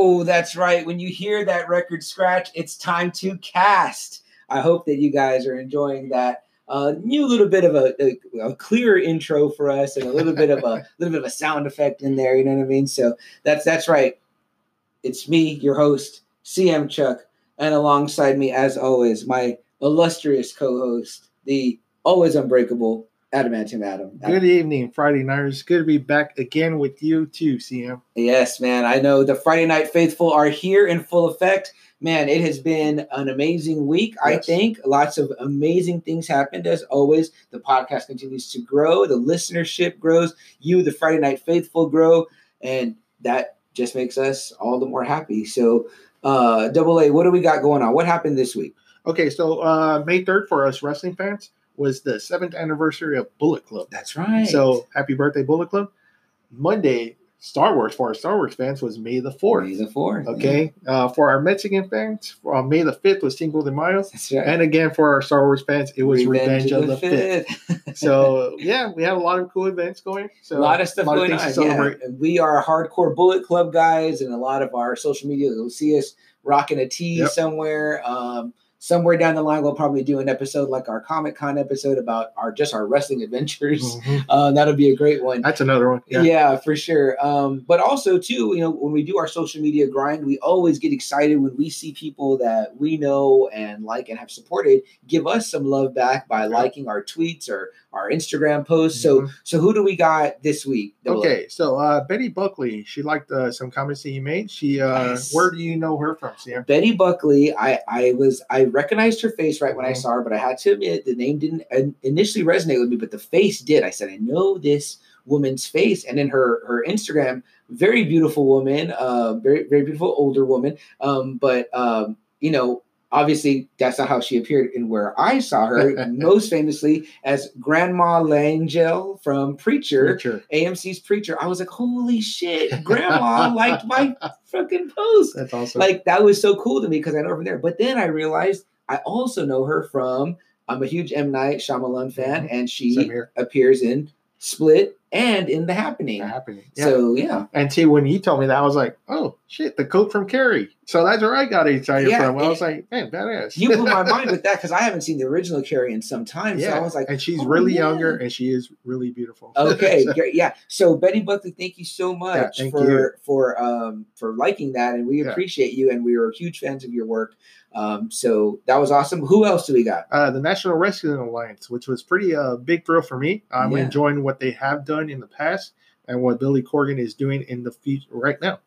Oh, that's right. When you hear that record scratch, it's time to cast. I hope that you guys are enjoying that uh, new little bit of a, a, a clearer intro for us and a little bit of a little bit of a sound effect in there. You know what I mean? So that's that's right. It's me, your host, CM Chuck, and alongside me, as always, my illustrious co-host, the always unbreakable Adamantium Adam. Good evening, Friday Nighters. Good to be back again with you too, CM. Yes, man. I know the Friday Night Faithful are here in full effect. Man, it has been an amazing week, I think. Lots of amazing things happened as always. The podcast continues to grow, the listenership grows, you, the Friday Night Faithful, grow, and that just makes us all the more happy. So, uh, double A, what do we got going on? What happened this week? Okay, so uh, May 3rd for us wrestling fans was the seventh anniversary of Bullet Club. That's right. So happy birthday, Bullet Club. Monday, Star Wars for our Star Wars fans was May the 4th. May the 4th. Okay, uh, for our Mexican fans, uh, May the 5th was Cinco de Mayo. That's right. And again, for our Star Wars fans, it was Revenge, of the, 5th. Fifth. So, yeah, we had a lot of cool events going. So a lot of stuff lot going things on. to celebrate. Yeah. We are hardcore Bullet Club guys, and a lot of our social media, you'll see us rocking a tee Yep. somewhere. Um, somewhere down the line, we'll probably do an episode like our Comic Con episode about our just our wrestling adventures. Mhm. Uh, that'll be a great one. That's another one. Yeah. Yeah. for sure. Um, but also too, you know, when we do our social media grind, we always get excited when we see people that we know and like and have supported give us some love back by liking our tweets or our Instagram posts. So, Mhm. so who do we got this week? Okay, so uh, Betty Buckley, she liked uh, some comments that you made. She, uh, Yes. where do you know her from, Sam? Betty Buckley, I, I was I recognized her face right when I Mhm. saw her, but I had to admit the name didn't initially resonate with me, but the face did. I said, I know this woman's face, and in her her Instagram, very beautiful woman, uh, very very beautiful older woman. Um, but um, you know, obviously that's not how she appeared in where I saw her, most famously as Grandma Langell from Preacher. Preacher. AMC's Preacher. I was like, holy shit, Grandma liked my fucking post That's awesome. like that was so cool to me because I know her from there. But then I realized I also know her from I'm a huge M Night Shyamalan fan, Mhm. and she appears in Split and in The Happening. happening. Yeah. So yeah, and see, when you told me that, I was like, oh, shit, the coat from Carrie. So that's where I got excited Yeah, from. I was like, man, badass. you blew my mind with that because I haven't seen the original Carrie in some time. yeah. So I was like, and she's oh, really yeah. younger and she is really beautiful. okay, So- Yeah. So Betty Buckley, thank you so much thank for you. for um for liking that, and we Yeah. appreciate you, and we are huge fans of your work. Um, so that was awesome. Who else do we got? uh, the National Wrestling Alliance, which was pretty uh, big thrill for me. I'm Yeah. enjoying what they have done in the past and what Billy Corgan is doing in the future right now.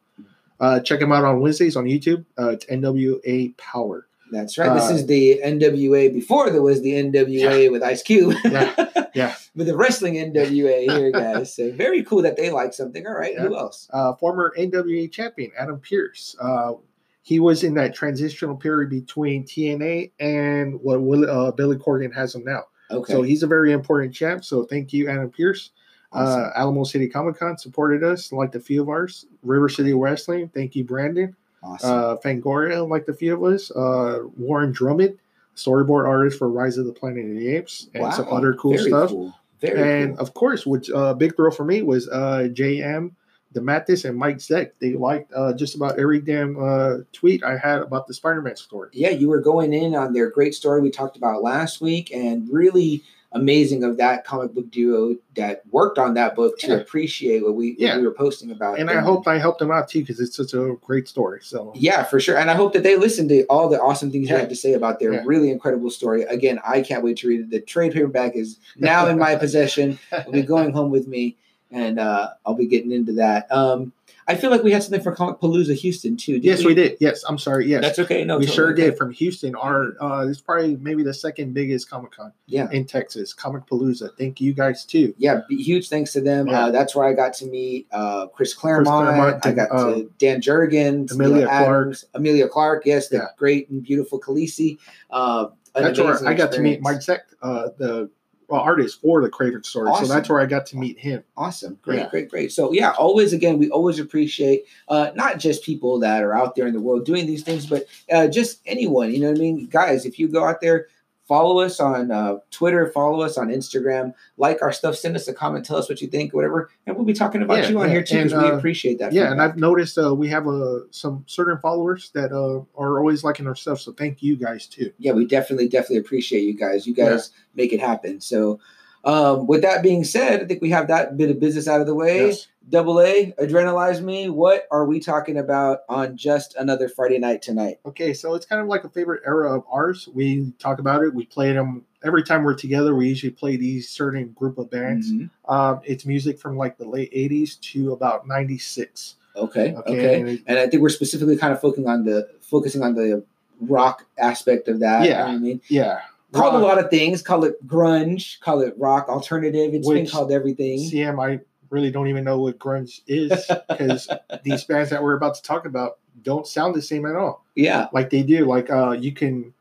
Uh, check him out on Wednesdays on YouTube. Uh, it's NWA Power. That's right. this Uh, is the NWA before there was the NWA with Ice Cube. Yeah, yeah. With the wrestling NWA here, guys. So very cool that they like something. All right. Who else? Uh, former NWA champion Adam Pearce. Uh, he was in that transitional period between TNA and what Will, uh, Billy Corgan has him now. Okay. So he's a very important champ. So thank you, Adam Pearce. Awesome. Uh, Alamo City Comic Con supported us, liked a few of ours. River City Wrestling, thank you, Brandon. awesome. Uh, Fangoria, liked a few of us. Uh, Warren Drummond, storyboard artist for Rise of the Planet of the Apes, and some other cool Very stuff. Cool. Very and cool. of course, which uh, big thrill for me was uh, JM, DeMatteis, and Mike Zeck. They liked uh, just about every damn uh, tweet I had about the Spider-Man story. yeah, you were going in on their great story we talked about last week, and really amazing of that comic book duo that worked on that book to Yeah. appreciate what we, what we were posting about. And I hope I helped them out too because it's such a great story. So Yeah, for sure. And I hope that they listen to all the awesome things you Yeah. have to say about their Yeah. really incredible story. Again, I can't wait to read it. The trade paperback is now in my possession. It'll be going home with me. and uh, I'll be getting into that. Um, I feel like we had something for Comicpalooza Houston too. Yes, we did. Yes, I'm sorry. Yes, That's okay. No, we totally sure okay. did from Houston. Our uh, it's probably maybe the second biggest Comic Con Yeah. in Texas, Comic Palooza. Thank you guys too. Yeah, huge thanks to them. Yeah. Uh, that's where I got to meet uh, Chris Claremont. Claremont, I got uh, to Dan Jurgens, Amelia Adams, Emilia Clarke. Yes, the Yeah. great and beautiful Khaleesi. Uh, That's where I got to meet experience. Mike Zeck, uh, the artist for the Kraven story. Awesome. So that's where I got to meet him. Awesome. Great, Yeah. great, great. So yeah, always again, we always appreciate uh not just people that are out there in the world doing these things, but uh just anyone, you know what I mean? Guys, if you go out there, follow us on uh Twitter, follow us on Instagram, like our stuff, send us a comment, tell us what you think, whatever, and we'll be talking about Yeah, you on yeah. here too, because And, we uh, appreciate that. Yeah, and. I've noticed uh, we have uh, some certain followers that uh, are always liking our stuff. So thank you guys too. yeah, we definitely, definitely appreciate you guys. You guys make it happen. So um with that being said, I think we have that bit of business out of the way. Yes. Double A, adrenalize me. What are we talking about on just another Friday night tonight? Okay, so it's kind of like a favorite era of ours. We talk about it. We play them every time we're together. We usually play these certain group of bands. Mhm. Um, it's music from like the late '80s to about '96. Okay, Okay, okay, and it- and I think we're specifically kind of focusing on the focusing on the rock aspect of that. Yeah. you know what I mean, yeah. Called Rock. a lot of things. Call it grunge. Call it rock alternative. It's been called everything. CM, I really don't even know what grunge is because these bands that we're about to talk about don't sound the same at all. yeah, Like they do. Like uh, you can,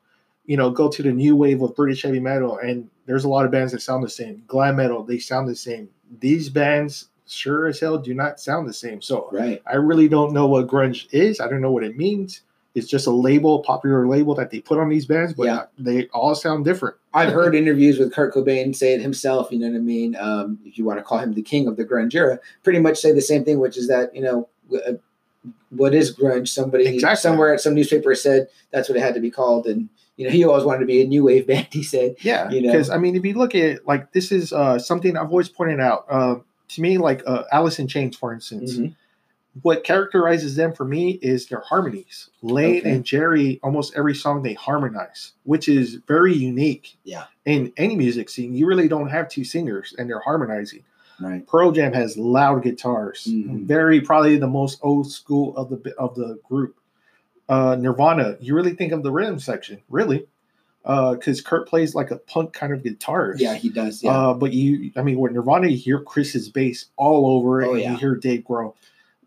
you know, go to the new wave of British heavy metal, and there's a lot of bands that sound the same. Glam metal, they sound the same. These bands, sure as hell, do not sound the same. So right. I really don't know what grunge is. I don't know what it means. It's just a label, popular label that they put on these bands, but Yeah. they all sound different. I've heard interviews with Kurt Cobain say it himself. You know what I mean? Um, if you want to call him the king of the grunge era, pretty much say the same thing, which is that you know. uh, What is grunge? Somebody Exactly. somewhere at some newspaper said that's what it had to be called, and you know he always wanted to be a new wave band. He said, Yeah, You know? because I mean, if you look at it, like this is uh, something I've always pointed out. Uh, to me, like uh, Alice in Chains, for instance, Mhm. What characterizes them for me is their harmonies. Lane Okay. and Jerry, almost every song they harmonize, which is very unique. Yeah. In any music scene, you really don't have two singers and they're harmonizing. right, Pearl Jam has loud guitars, Mhm. very probably the most old school of the of the group. Uh, Nirvana, you really think of the rhythm section, really, because Kurt plays like a punk kind of guitarist. yeah, he does. Yeah, Uh, but you, I mean, with Nirvana, you hear Chris's bass all over it, Oh, and yeah. you hear Dave Grohl.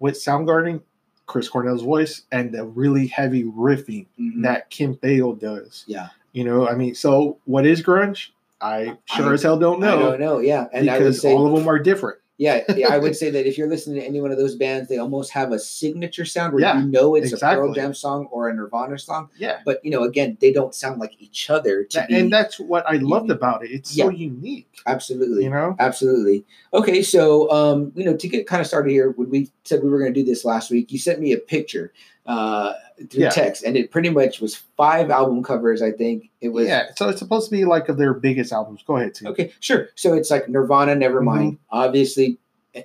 With Soundgarden, Chris Cornell's voice and the really heavy riffing Mhm. that Kim Thayil does. yeah. You know, I mean, so what is grunge? I sure I- as hell don't know. I don't know. Yeah, and I would because say all of them are different. Yeah, yeah, I would say that if you're listening to any one of those bands, they almost have a signature sound where Yeah, you know it's a Pearl exactly. Jam song or a Nirvana song. Yeah. But you know, again, they don't sound like each other. To That- be, and that's what I loved unique. about it. It's so unique, absolutely, you know. absolutely. Okay, so um, you know, to get kind of started here, when we said we were going to do this last week, you sent me a picture uh, through Yeah. text, and it pretty much was five album covers. I think it was. yeah, so it's supposed to be like of their biggest albums. Go ahead, Tim. Okay, sure. So it's like Nirvana, Nevermind. Mm-hmm. Obviously,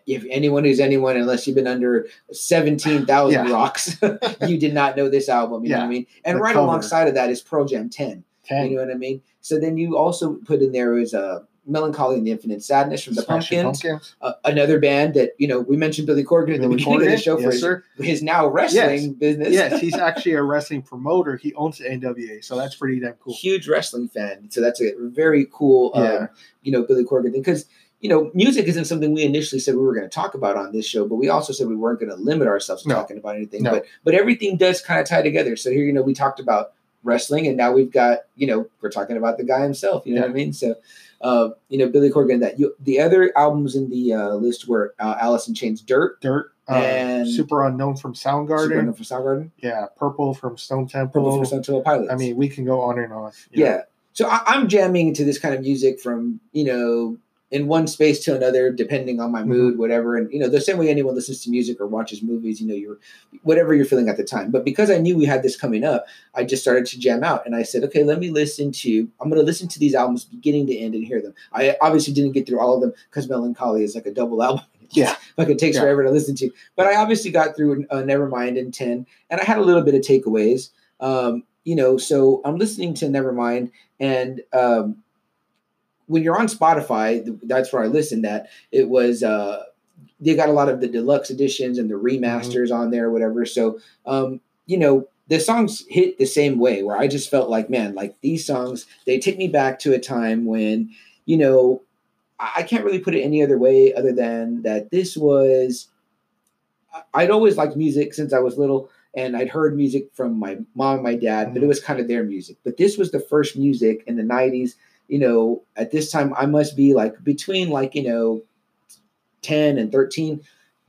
if anyone is anyone, unless you've been under seventeen thousand Yeah. rocks, you did not know this album. You know what I mean? And The right cover. alongside of that is Pearl Jam Ten. Ten. You know what I mean? So then you also put in there is uh, Mellon Collie and the Infinite Sadness from the Smashing Pumpkins, Pumpkins. Uh, another band that you know we mentioned Billy Corgan at the beginning of the show for Yes, his, sir. his now wrestling Yes. business. yes, he's actually a wrestling promoter. He owns the NWA, so that's pretty damn cool. huge wrestling fan. So that's a very cool, um, Yeah. you know, Billy Corgan thing. Because you know, music isn't something we initially said we were going to talk about on this show, but we also said we weren't going to limit ourselves to No. talking about anything. No. But but everything does kind of tie together. So here, you know, we talked about wrestling, and now we've got, you know, we're talking about the guy himself. You know what I mean? So. Uh, you know, Billy Corgan. That you, the other albums in the uh, list were uh, Alice in Chains, Dirt, Dirt, uh, And- Superunknown from Soundgarden. Superunknown from Soundgarden, Yeah, Purple from Stone Temple, Purple from Stone Temple Pilots. I mean, we can go on and on. know. yeah. So I, I'm jamming into this kind of music from you know in one space to another, depending on my Mm-hmm. mood, whatever. And you know, the same way anyone listens to music or watches movies, you know, you're whatever you're feeling at the time. But because I knew we had this coming up, I just started to jam out, and I said, okay, let me listen to. I'm going to listen to these albums beginning to end and hear them. I obviously didn't get through all of them because Mellon Collie is like a double album. Yeah. like it takes Yeah. forever to listen to. But I obviously got through uh, Nevermind and Ten, and I had a little bit of takeaways. Um, you know, so I'm listening to Nevermind, and um, when you're on Spotify, that's where I listened. That it was uh, they got a lot of the deluxe editions and the Mm-hmm. remasters on there, whatever. So, um, you know, the songs hit the same way where I just felt like, man, like these songs, they take me back to a time when, you know, I can't really put it any other way other than that this was, I'd always liked music since I was little and I'd heard music from my mom and my dad, but it was kind of their music. But this was the first music in the 90s. You know, at this time, I must be like between like, you know, 10 and 13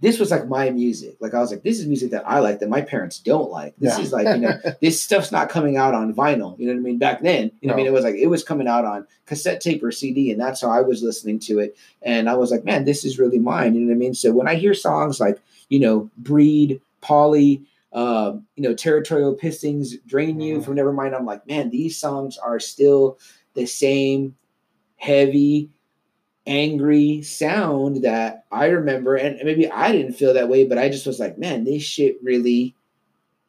this was like my music. Like i was like this is music that i like that my parents don't like. This Yeah. is like you know this stuff's not coming out on vinyl. You know what i mean? Back then you know what i mean? It was like it was coming out on cassette tape or cd and that's how i was listening to it. And i was like man this is really mine. You know what i mean? So when i hear songs like you know breed polly um, you know territorial pissings drain you Mhm. from nevermind i'm like man these songs are still the same heavy angry sound that I remember, and maybe I didn't feel that way, but I just was like, man, this shit really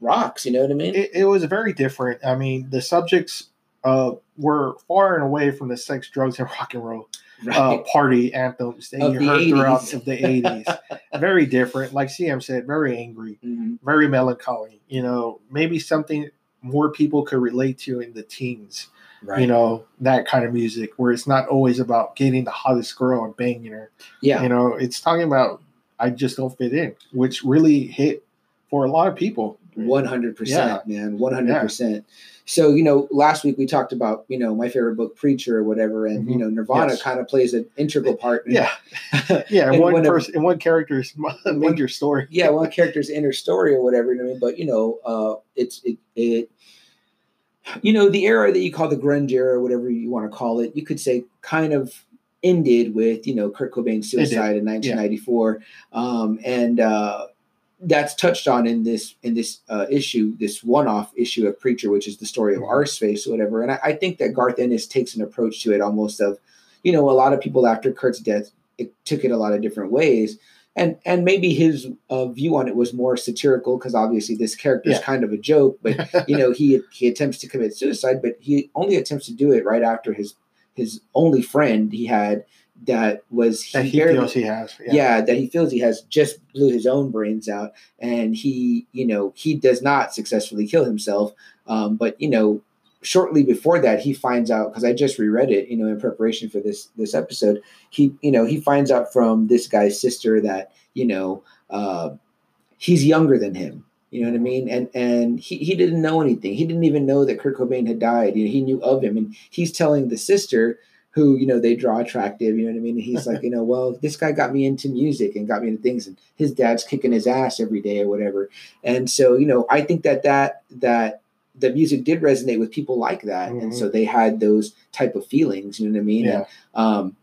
rocks. You know what I mean? it, it was very different. I mean, the subjects uh, were far and away from the sex, drugs, and rock and roll uh, party anthems that Of you heard throughout of the 80s. very different. Like CM said, very angry, Mhm. very melancholy. You know, maybe something more people could relate to in the teens. Right. You know, that kind of music where it's not always about getting the hottest girl and banging her. yeah. You know, it's talking about I just don't fit in, which really hit for a lot of people. One hundred percent, man. One hundred percent. So you know, last week we talked about you know my favorite book, Preacher, or whatever, and you Mhm. know Nirvana Yes. kind of plays an integral part. in- Yeah, yeah. And And one person, and one character's major story. yeah, one character's inner story or whatever. You know what I mean? But you know, uh, it's it it. You know, the era that you call the grunge era, whatever you want to call it, you could say kind of ended with you know Kurt Cobain's suicide in 1994, um, and uh, that's touched on in this in this uh, issue, this one-off issue of Preacher, which is the story of Arseface, or whatever. And I, I think that Garth Ennis takes an approach to it almost of, you know, a lot of people after Kurt's death it took it a lot of different ways and and maybe his uh, view on it was more satirical because obviously this character is Yeah. kind of a joke but you know he he attempts to commit suicide but he only attempts to do it right after his his only friend he had that was that he barely- feels he has. yeah. that he feels he has just blew his own brains out. And he you know he does not successfully kill himself. Um, but you know shortly before that he finds out because i just reread it you know in preparation for this this episode he you know he finds out from this guy's sister that you know uh, he's younger than him. You know what i mean? And and he, he didn't know anything. He didn't even know that kurt cobain had died. You know, he knew of him. And he's telling the sister who you know they draw attractive you know what i mean and he's like you know well this guy got me into music and got me into things and his dad's kicking his ass every day or whatever and so you know i think that that that the music did resonate with people like that and Mhm. so they had those type of feelings you know what i mean Yeah. and um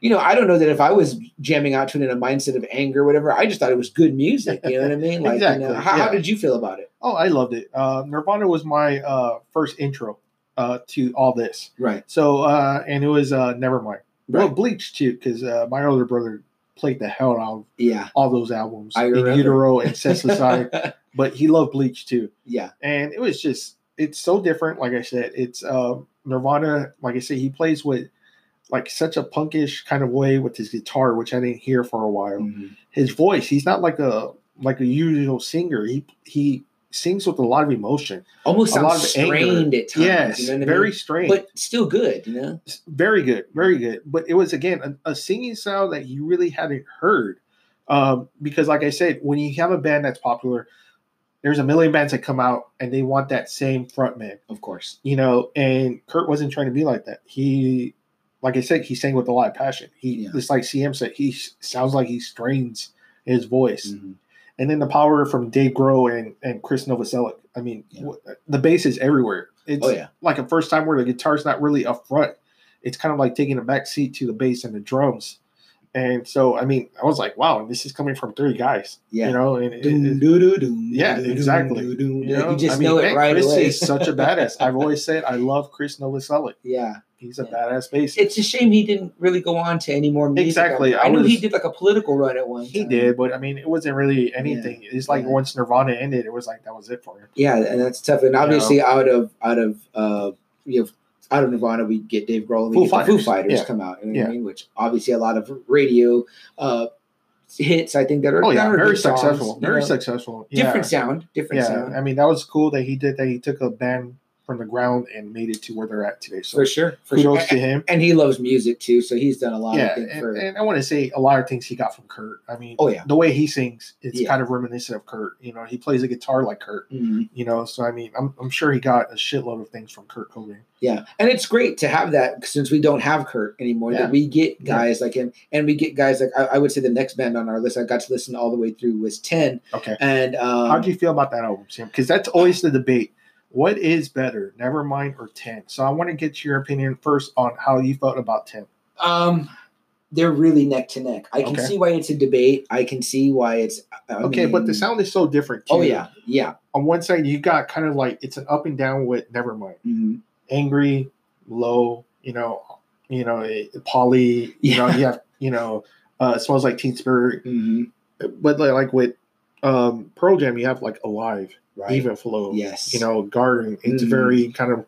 you know, I don't know that if I was jamming out to it in a mindset of anger or whatever, I just thought it was good music. You know what I mean? Like, you know, Exactly, how, how did you feel about it? Oh, I loved it. Uh, Nirvana was my uh, first intro uh, to all this. Right. So, uh, and it was uh, Nevermind. Well, Right. Bleach too, because uh, my older brother played the hell out of Yeah. all those albums, I In. Utero and Sesticide, but he loved Bleach too. yeah. and it was just it's so different like i said it's uh nirvana like i said he plays with like such a punkish kind of way with his guitar which i didn't hear for a while Mhm. his voice he's not like a like a usual singer he he sings with a lot of emotion Almost a lot sounds of anger. strained at times. yes you know I very mean? strange But still good, you know? very good, very good. But it was again a, a singing style that you really hadn't heard, um, because like I said, when you have a band that's popular, there's a million bands that come out and they want that same frontman, Of course. you know. And Kurt wasn't trying to be like that. He, like I said, he sang with a lot of passion. He, Yeah. just like CM said, he sounds like he strains his voice. Mhm. And then the power from Dave Grohl and and Chris Novoselic. I mean, Yeah. w- the bass is everywhere. It's Oh, yeah. like a first time where the guitar's not really up front. It's kind of like taking a back seat to the bass and the drums. And so, I mean, I was like, wow, this is coming from three guys, Yeah. you know, and it- Doom, it- doo, doo, doom, yeah, exactly. you, know, You just I mean, know it man, right Chris away. is such a badass. I've always said I love Chris Novoselic. yeah. He's a Yeah. badass bassist. It's a shame he didn't really go on to any more music. Exactly. I, I knew he did like a political run at one he time. did, but I mean, it wasn't really anything. It's like Yeah. once Nirvana ended, it was like that was it for him. Yeah, and that's tough. And obviously, out of out of uh, you know, out of Nirvana, we get Dave Grohl and we Foo get the Foo Fighters. Yeah. come out. You know what I Yeah. mean? Which obviously a lot of radio uh, hits. I think that are Oh yeah, very good songs, successful. you Very know. successful. Yeah. Different sound, different Yeah, sound. I mean that was cool that he did that. He took a band from the ground and made it to where they're at today. So for sure, for kudos sure. to him. And he loves music too, so he's done a lot. Yeah, and, for and I want to say a lot of things he got from Kurt. I mean, oh yeah, the way he sings, it's Yeah. kind of reminiscent of Kurt. You know, he plays a guitar like Kurt. Mhm. You know, so I mean, I'm, I'm sure he got a shitload of things from Kurt Cobain. yeah, and it's great to have that since we don't have Kurt anymore. Yeah. That we get Yeah. guys like him, and we get guys like I, I would say the next band on our list I got to listen all the way through was Ten, Okay, and um, how do you feel about that album, Sam? Because that's always the debate. What is better, Nevermind or Ten? So I want to get your opinion first on how you felt about Ten. Um, they're really neck to neck. I can Okay. see why it's a debate. I can see why it's I okay, but the sound is so different. Too. Oh yeah, yeah. On one side, you got kind of like it's an up and down with Nevermind. Mhm. angry, low, you know, you know, eh, Polly, you know, Yeah. you have, you know, uh, smells like Teen Spirit, Mhm. but like, like with um, Pearl Jam, you have like Alive, Right. Even Flow, Yes. you know, Garden. It's Mhm. very kind of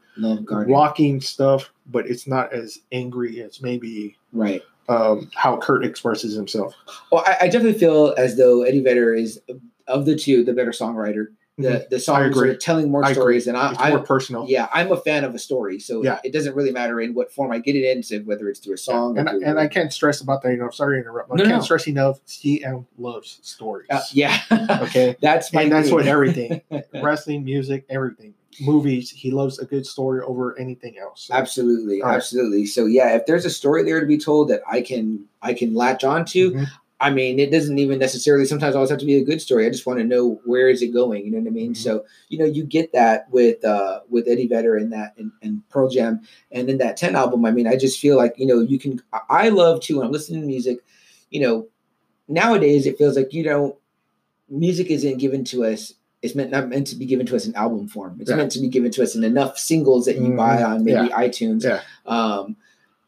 rocking stuff, but it's not as angry as maybe Right. um, how Kurt expresses himself. Well, I, I definitely feel as though Eddie Vedder is of the two the better songwriter. The the songs Mm-hmm. are telling more I agree. stories, and I, It's I more personal. yeah, I'm a fan of a story, so Yeah. it doesn't really matter in what form I get it in, so whether it's through a song and, or I- through, and I can't stress about that. You know, sorry to interrupt. but No, I can't no. stress enough. CM loves stories. uh, yeah, Okay. that's my and that's thing. what everything wrestling, music, everything, movies. He loves a good story over anything else. So, Absolutely, All right. absolutely. So yeah, if there's a story there to be told that I can I can latch onto, Mhm. I mean, it doesn't even necessarily sometimes always have to be a good story. I just want to know where is it going. You know what I mean? Mhm. So you know, you get that with uh with Eddie Vedder and that and, and Pearl Jam and in that 10 album. I mean, I just feel like, you know, you can I- love too when I'm listening to music, you know, nowadays it feels like, you know, music isn't given to us. It's meant not meant to be given to us in album form. It's Yeah. meant to be given to us in enough singles that you Mhm. buy on maybe iTunes. Yeah. Um,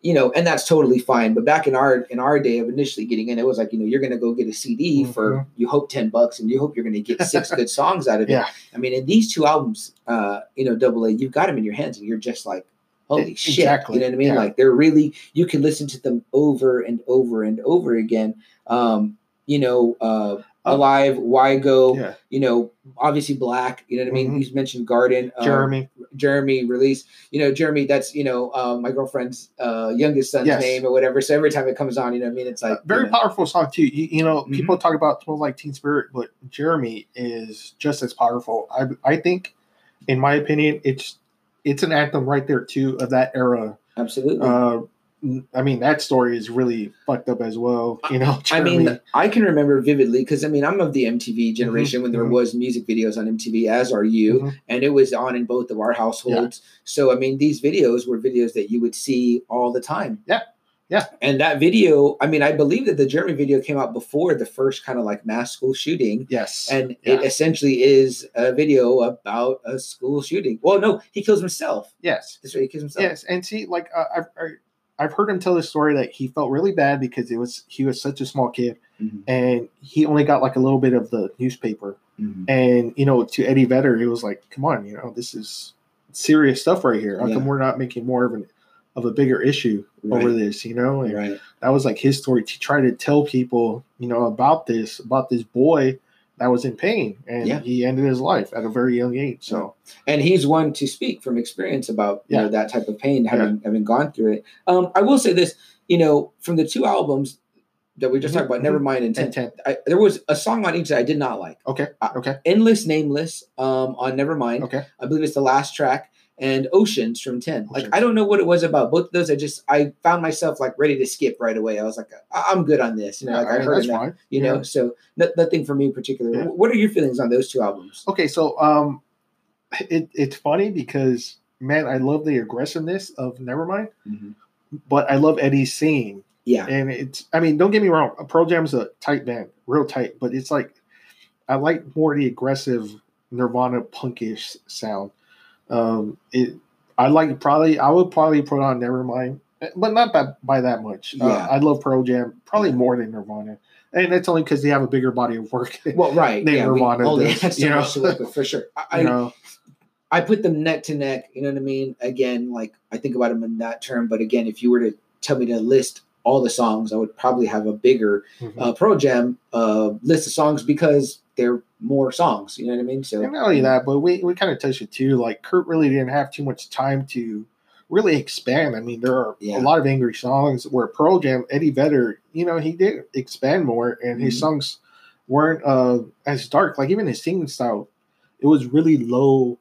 you know, and that's totally fine. But back in our in our day of initially getting in, it was like, you know, you're gonna go get a CD for Mhm. you hope 10 bucks and you hope you're gonna get six good songs out of it. Yeah. I mean, in these two albums, uh, you know, double A, you've got them in your hands and you're just like, holy E- shit. exactly. You know what I mean? Yeah. Like they're really you can listen to them over and over and over again. Um, you know, uh Alive, Why Go, yeah. you know, obviously Black, you know what I mean? Mhm. You mentioned Garden, um, Jeremy. Jeremy release. You know, Jeremy, that's you know, um, my girlfriend's uh, youngest son's Yes. name or whatever. So every time it comes on, you know, what I mean, it's like very you know, powerful song too. You, you know, Mhm. people talk about "Smells Like Teen Spirit," but Jeremy is just as powerful. I I think, in my opinion, it's it's an anthem right there too of that era. absolutely. Uh, I mean, that story is really fucked up as well. You know, I mean, I can remember vividly because I mean, I'm of the MTV generation when there mhm. was music videos on MTV, as are you, Mhm. and it was on in both of our households. So I mean, these videos were videos that you would see all the time. Yeah. Yeah. And that video, I mean, I believe that the Jeremy video came out before the first kind of like mass school shooting. yes, And Yeah. it essentially is a video about a school shooting. Well, no, he kills himself. yes, That's right, he kills himself. yes. And see, like uh, I've I, I've heard him tell this story that he felt really bad because it was he was such a small kid Mhm, and he only got like a little bit of the newspaper. mhm. And you know, to Eddie Vedder, it was like, come on, you know, this is serious stuff right here. How Yeah. come we're not making more of an of a bigger issue over this? You know, and Right. that was like his story to try to tell people, you know, about this, about this boy that was in pain, and Yeah. he ended his life at a very young age. So and he's one to speak from experience about you Yeah. know that type of pain having having gone through it um i will say this you know from the two albums that we just Mhm, talked about never mind and 10 intent. I, there was a song on each that i did not like Okay, Uh, okay, endless nameless um on nevermind okay. i believe it's the last track and oceans from 10 like i don't know what it was about both of those. I just i found myself like ready to skip right away. I was like I- i'm good on this you know Yeah, like I i mean, heard that's fine. you Yeah. know so no, nothing for me in particular. Yeah. what are your feelings on those two albums? Okay, so um, it, it's funny because man, I love the aggressiveness of Nevermind, but I love Eddie's singing. yeah. And it's i mean don't get me wrong pearl jam's a tight band real tight but it's like i like more the aggressive nirvana punkish sound um it i like probably i would probably put on nevermind but not by, by that much Uh, Yeah. i love pearl jam probably Yeah. more than nirvana and that's only because they have a bigger body of work Well, right. Name yeah, we Nirvana only does, had you know? for sure. I, you know I put them neck to neck. You know what I mean? Again, like I think about them in that term. But again, if you were to tell me to list all the songs, I would probably have a bigger Mhm. uh, Pearl Jam uh, list of songs because they're more songs. You know what I mean? So And not only that, but we, we kind of touched it too. Like Kurt really didn't have too much time to really expand. I mean, there are Yeah. a lot of angry songs where Pearl Jam, Eddie Vedder, you know, he did expand more, and his Mhm. songs weren't uh, as dark. Like even his singing style, it was really low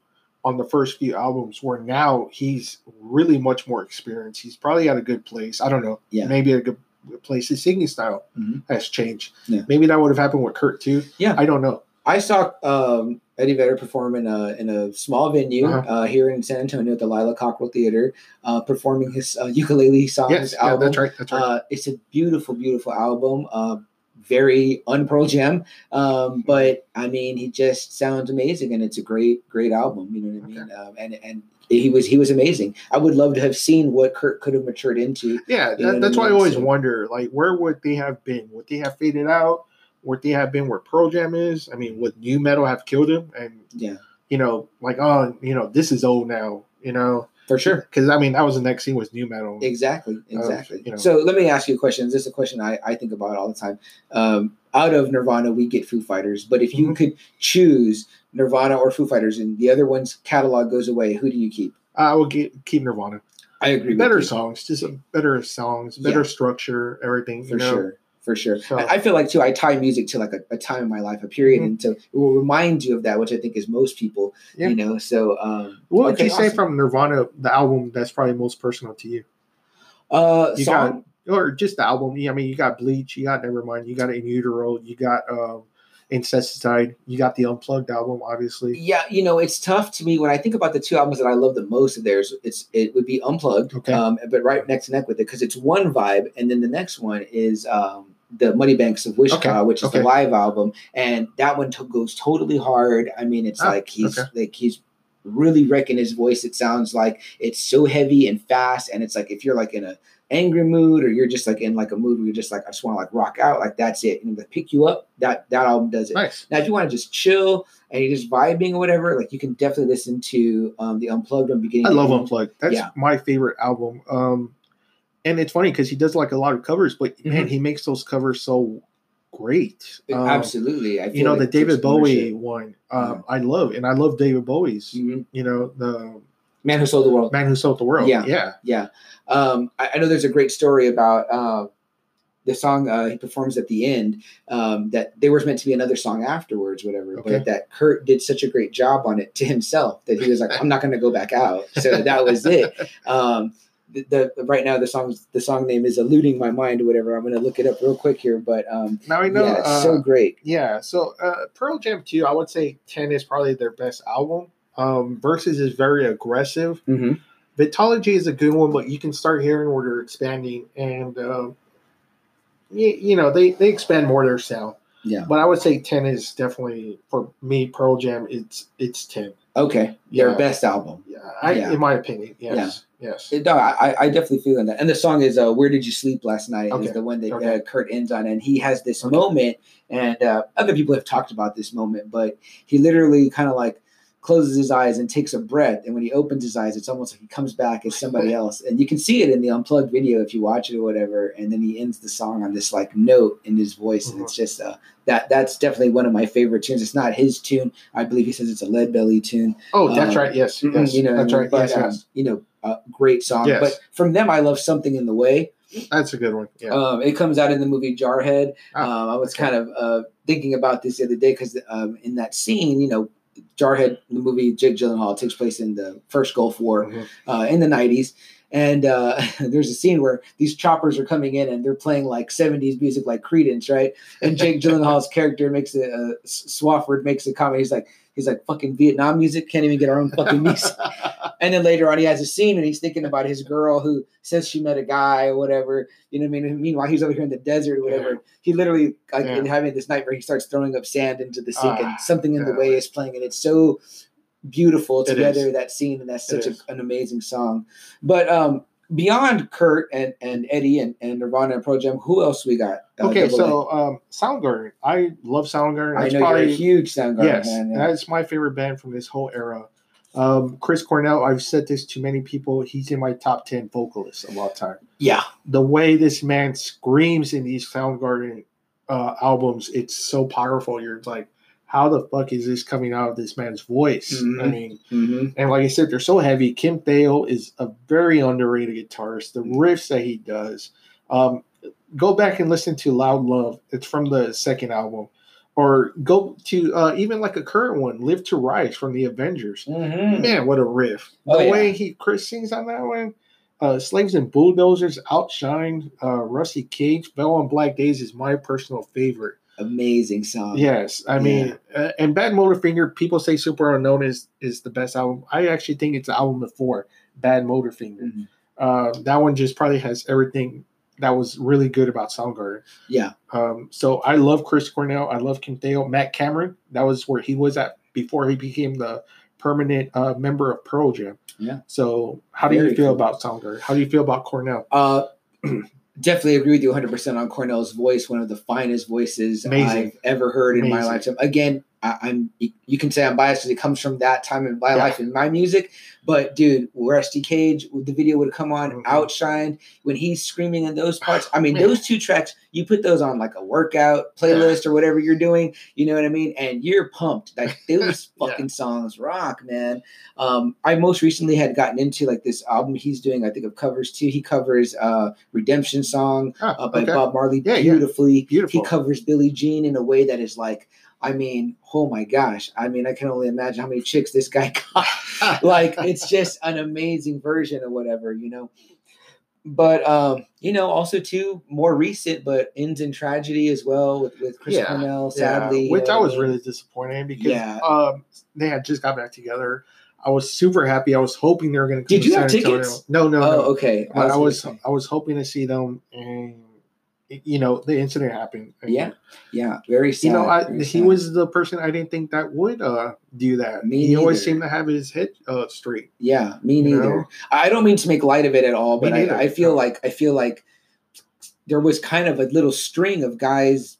on the first few albums. Where now he's really much more experienced. He's probably at a good place. I don't know. Yeah. maybe a good place. His singing style Mhm. has changed. Yeah. Maybe that would have happened with Kurt too. Yeah. I don't know. I saw um, Eddie Vedder perform in a in a small venue Uh-huh. uh, here in San Antonio at the Lila Cockrell Theater, uh, performing his uh, ukulele songs Yes, yeah, that's right. That's right. Uh, it's a beautiful, beautiful album. Very unpearl jam, um, but I mean, he just sounds amazing, and it's a great, great album. You know what I mean? Um, and and he was he was amazing. I would love to have seen what Kurt could have matured into. Yeah, You know that, that's why I mean? always So- wonder, like, where would they have been? Would they have faded out? Would they have been where Pearl Jam is? I mean, would nu metal have killed him? And Yeah, you know, like, oh, you know, this is old now. You know, for sure. because I mean, that was the next scene was nu metal. Exactly, exactly. you know. So let me ask you a question. This is a question I, I think about all the time. Um, out of Nirvana, we get Foo Fighters, but if you Mhm. could choose Nirvana or Foo Fighters, and the other one's catalog goes away, who do you keep? I would get, keep Nirvana. I agree. with Better songs, just better songs, better Yeah. structure, everything. for you know? sure for sure So- I I feel like too i tie music to like a, a time in my life a period Mhm. and so it will remind you of that which i think is most people Yeah. you know so um What would okay, you say from Nirvana, the album that's probably most personal to you? uh You song Or just the album? I mean, you got Bleach, you got Nevermind, you got In Utero, you got um, Incesticide, you got the Unplugged album, obviously. yeah you know it's tough to me when i think about the two albums that i love the most of theirs it's it would be unplugged Okay. um but right neck to neck with it because it's one vibe and then the next one is um the Muddy Banks of Wishkah, Okay, which is okay. the live album, and that one goes totally hard. I mean, it's Ah, like he's okay. like he's really wrecking his voice. It sounds like it's so heavy and fast, and it's like if you're like in a angry mood or you're just like in like a mood where you're just like I just want to like rock out, like that's it, and to pick you up. That that album does it. Nice. Now, if you want to just chill and you're just vibing or whatever, like you can definitely listen to um, the Unplugged one beginning. I love end. Unplugged. That's Yeah. my favorite album. Um, and it's funny because he does like a lot of covers, but man, Mhm. he makes those covers so great. Um, Absolutely, You know, like the David Bowie one, um, I love, and I love David Bowie's. Mhm. You know, the Man Who Sold the World. Man Who Sold the World. Yeah. yeah. Yeah. Um, I, I know there's a great story about uh, the song uh, he performs at the end um, that there was meant to be another song afterwards, whatever, Okay. but that Kurt did such a great job on it to himself that he was like, I'm not going to go back out. So that was it. The, the right now the song's the song name is eluding my mind or whatever. I'm going to look it up real quick here, but um, Now I know. yeah, it's uh, so great. Yeah, so uh, Pearl Jam 2, I would say 10 is probably their best album. Um, Versus is very aggressive. Mm-hmm. Vitalogy is a good one, but you can start hearing where they're expanding, and um, you, you know they they expand more their sound. Yeah. But I would say 10 is definitely for me. Pearl Jam, it's it's 10. Okay, their Yeah. best album. Yeah, I, Yeah. in my opinion, yes, yes. No, I, I definitely feel in that. And the song is uh, "Where Did You Sleep Last Night" Okay. is the one that Okay. uh, Kurt ends on, and he has this Okay. moment, and uh, other people have talked about this moment, but he literally kind of like closes his eyes and takes a breath, and when he opens his eyes, it's almost like he comes back as somebody else, and you can see it in the unplugged video if you watch it or whatever, and then he ends the song on this like note in his voice, and it's just uh, that that's definitely one of my favorite tunes. It's not his tune, I believe he says it's a Lead Belly tune. Oh, that's Um, right. Yes, yes. you know, that's right. But, yes, um, yes. you know, a great song. Yes. But from them, I love something in the way. That's a good one. Yeah. Um, it comes out in the movie Jarhead. Ah, um, I was okay. kind of uh, thinking about this the other day because um, in that scene, you know, Jarhead, the movie Jake Gyllenhaal takes place in the first Gulf War Mhm. uh, in the 90s. And uh, there's a scene where these choppers are coming in and they're playing like 70s music like Creedence, right? And Jake Gyllenhaal's character makes a, uh, Swofford makes a comment. He's like, he's like, fucking Vietnam music, can't even get our own fucking music. And then later on, he has a scene and he's thinking about his girl who says she met a guy or whatever. You know what I mean? Meanwhile, he's over here in the desert or whatever. Yeah. He literally, like, Yeah. in having this nightmare, he starts throwing up sand into the sink Ah, and something in the way is playing. And it's so beautiful together, that scene. And that's such a, an amazing song. But um, beyond Kurt and, and Eddie and, and Nirvana and Pearl Jam, who else we got? Uh, okay, so um, Soundgarden. I love Soundgarden. I know probably you're a huge Soundgarden yes, fan. Yeah. that's my favorite band from this whole era. Um, Chris Cornell, I've said this to many people. He's in my top ten vocalists of all time. Yeah. The way this man screams in these Soundgarden uh, albums, it's so powerful. You're like, how the fuck is this coming out of this man's voice? I Mhm. mean, hmm and like I said, they're so heavy. Kim Thayil is a very underrated guitarist. The riffs that he does. Um, go back and listen to Loud Love. It's from the second album. Or go to uh, even like a current one, Live to Rise from the Avengers. hmm Man, what a riff. Oh, the yeah. way he Chris sings on that one. Uh, Slaves and Bulldozers, Outshine, uh, Rusty Cage, Fell on Black Days is my personal favorite. Amazing song. Yes, I mean, uh, and Badmotorfinger. People say Superunknown is is the best album. I actually think it's the album before Badmotorfinger. Mhm. Uh, that one just probably has everything that was really good about Soundgarden. Yeah. Um, so I love Chris Cornell. I love Kim Thayil. Matt Cameron. That was where he was at before he became the permanent uh, member of Pearl Jam. Yeah. So how do Very you feel cool. about Soundgarden? How do you feel about Cornell? Uh, definitely agree with you 100% on Cornell's voice. One of the finest voices Amazing. I've ever heard in my lifetime. Again, I, I'm you, can say I'm biased because it comes from that time in my Yeah. life in my music. But dude, Rusty Cage, the video would come on, Mhm. Outshine when he's screaming in those parts. I mean, Man. those two tracks, you put those on like a workout playlist or whatever you're doing. You know what I mean? And you're pumped. Like those Yeah. fucking songs rock, man. Um, I most recently had gotten into like this album he's doing. I think of covers too. He covers uh, "Redemption Song" Ah, uh, by okay. Bob Marley Yeah, yeah. beautifully. Beautiful. He covers Billie Jean in a way that is like, I mean, oh my gosh. I mean, I can only imagine how many chicks this guy got. like, it's just an amazing version of whatever, you know. But um, you know, also too more recent, but ends in tragedy as well with, with Chris Yeah, Cornell. Sadly, you which I was mean? really disappointed because Yeah. um, they had just got back together. I was super happy. I was hoping they were going to. Did you have tickets? No, no, Oh, no. okay. But I gonna was. I was hoping to see them, and you know the incident happened. Yeah, yeah, very sad. You know, I, he sad. was the person I didn't think that would uh, do that. Me he always seemed to have his head uh, straight. Yeah, me neither. know? I don't mean to make light of it at all, but I, I feel no. like I feel like there was kind of a little string of guys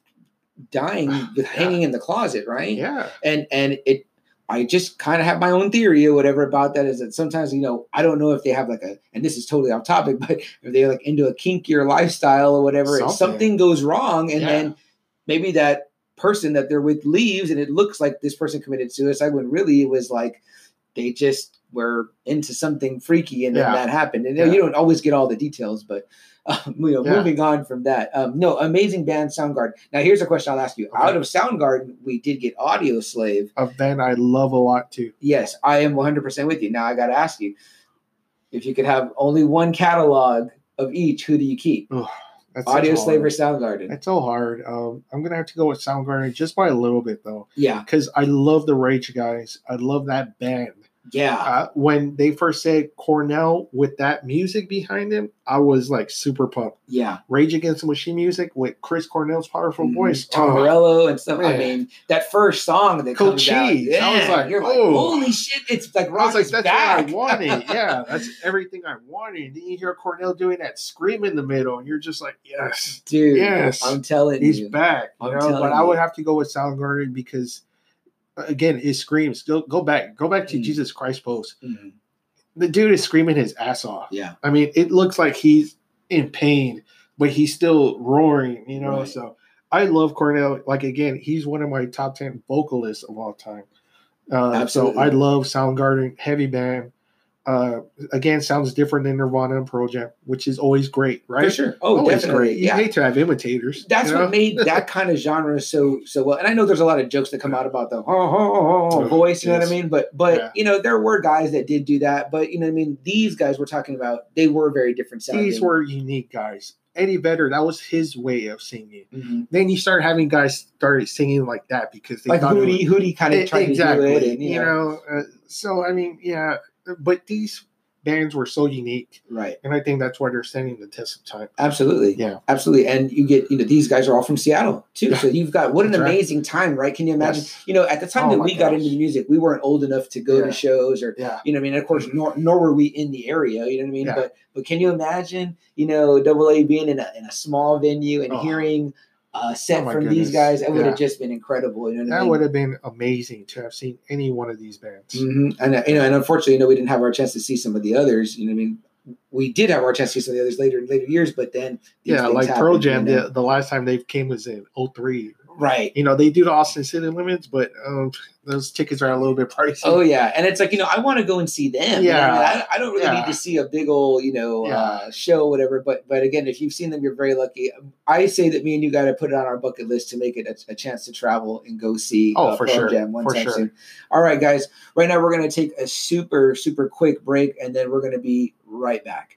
dying with Yeah. hanging in the closet, right? Yeah, And and it I just kind of have my own theory or whatever about that is that sometimes, you know, I don't know if they have like a, and this is totally off topic, but if they're like into a kinkier lifestyle or whatever, and Something. something goes wrong and Yeah. then maybe that person that they're with leaves and it looks like this person committed suicide when really it was like they just were into something freaky and then Yeah. that happened. And Yeah. you don't always get all the details, but um, you know, Yeah. moving on from that. Um, no, amazing band Soundgarden. Now here's a question I'll ask you. Okay. Out of Soundgarden, we did get Audioslave. a band I love a lot too. Yes, I am 100% with you. Now I got to ask you if you could have only one catalog of each, who do you keep? That's so Audio. Slave or Soundgarden? It's so hard. Um, I'm gonna have to go with Soundgarden just by a little bit though, Yeah, because I love the Rage guys. I love that band. Yeah. Uh, when they first said Cornell with that music behind him, I was like super pumped. Yeah, Rage Against the Machine music with Chris Cornell's powerful Mhm. voice. Tom Oh, Morello and stuff. I mean, that first song that Cold comes out, Cheese. I was like, you're like, oh. holy shit! It's like I was like, that's back. what I wanted. Yeah, that's everything I wanted. Then you hear Cornell doing that scream in the middle, and you're just like, yes, dude. Yes. I'm telling he's you. He's back. You I'm know, but I would have to go with Soundgarden because, again, his screams. Go, go back, go back to Mm. Jesus Christ pose. Mhm. The dude is screaming his ass off. Yeah, I mean, it looks like he's in pain, but he's still roaring, you know. Right. So I love Cornell. Like again, he's one of my top ten vocalists of all time. Uh, so I love Soundgarden, heavy band. Uh, again, sounds different than Nirvana and Pearl Jam, which is always great, right? for sure. Oh, always definitely. great. You Yeah, hate to have imitators. that's you know? what made that kind of genre so so well. And I know there's a lot of jokes that come out about the oh, oh, oh, voice, you know what. I mean? But but Yeah. you know there were guys that did do that. But you know what I mean? These guys we're talking about, they were very different sounding. These were unique guys. Eddie Vedder, that was his way of singing. Mhm. Then you start having guys started singing like that because they like thought it was- Hootie. Hootie kind of tried exactly. to do it, and, you know, uh, so I mean, yeah, but these bands were so unique, right? and I think that's why they're standing the test of time. Absolutely. Yeah. Absolutely. And you get, you know, these guys are all from Seattle too. So you've got what an That's right. amazing time, right? Can you imagine? Yes. You know, at the time Oh that we got into the music, we weren't old enough to go Yeah. to shows or Yeah, you know, what I mean, of course, mm-hmm. nor, nor were we in the area. You know what I mean? Yeah. But but can you imagine, you know, Double A being in a in a small venue and Oh. hearing uh, set Oh from these guys, it would have Yeah. just been incredible. You know what I That mean? would have been amazing to have seen any one of these bands. hmm And uh, you know, and unfortunately, you know, we didn't have our chance to see some of the others. You know, what I mean, we did have our chance to see some of the others later in later years, but then Yeah, like happen, Pearl Jam, you know? the, the last time they came was in 03. Right? You know, they do the Austin City Limits, but um, those tickets are a little bit pricey. Oh yeah, and it's like you know, I want to go and see them. you know I, mean? Yeah. I, I don't really Yeah. need to see a big old you know Yeah. uh, show, whatever. But but again, if you've seen them, you're very lucky. I say that me and you got to put it on our bucket list to make it a, a chance to travel and go see. Oh, uh, for Pearl sure. Jam one For time sure. soon. All right, guys. Right now, we're gonna take a super super quick break, and then we're gonna be right back.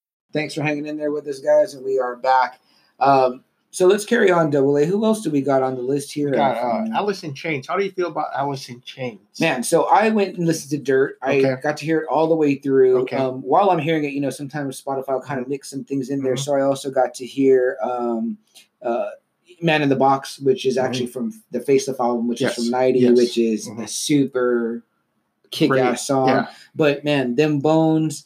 Thanks for hanging in there with us, guys, and we are back. Um, so let's carry on. Double A. Who else do we got on the list here? Got uh, Alice in Chains. How do you feel about Alice in Chains? Man, so I went and listened to Dirt. I Okay. got to hear it all the way through. Okay. Um, while I'm hearing it, you know, sometimes Spotify will kind of mix some things in there. Mhm. So I also got to hear um, uh, Man in the Box, which is actually from the Facelift album, which Mm-hmm. Yes. is from 90, Yes. which is a Mhm. super kick ass song. Yeah. But man, them bones,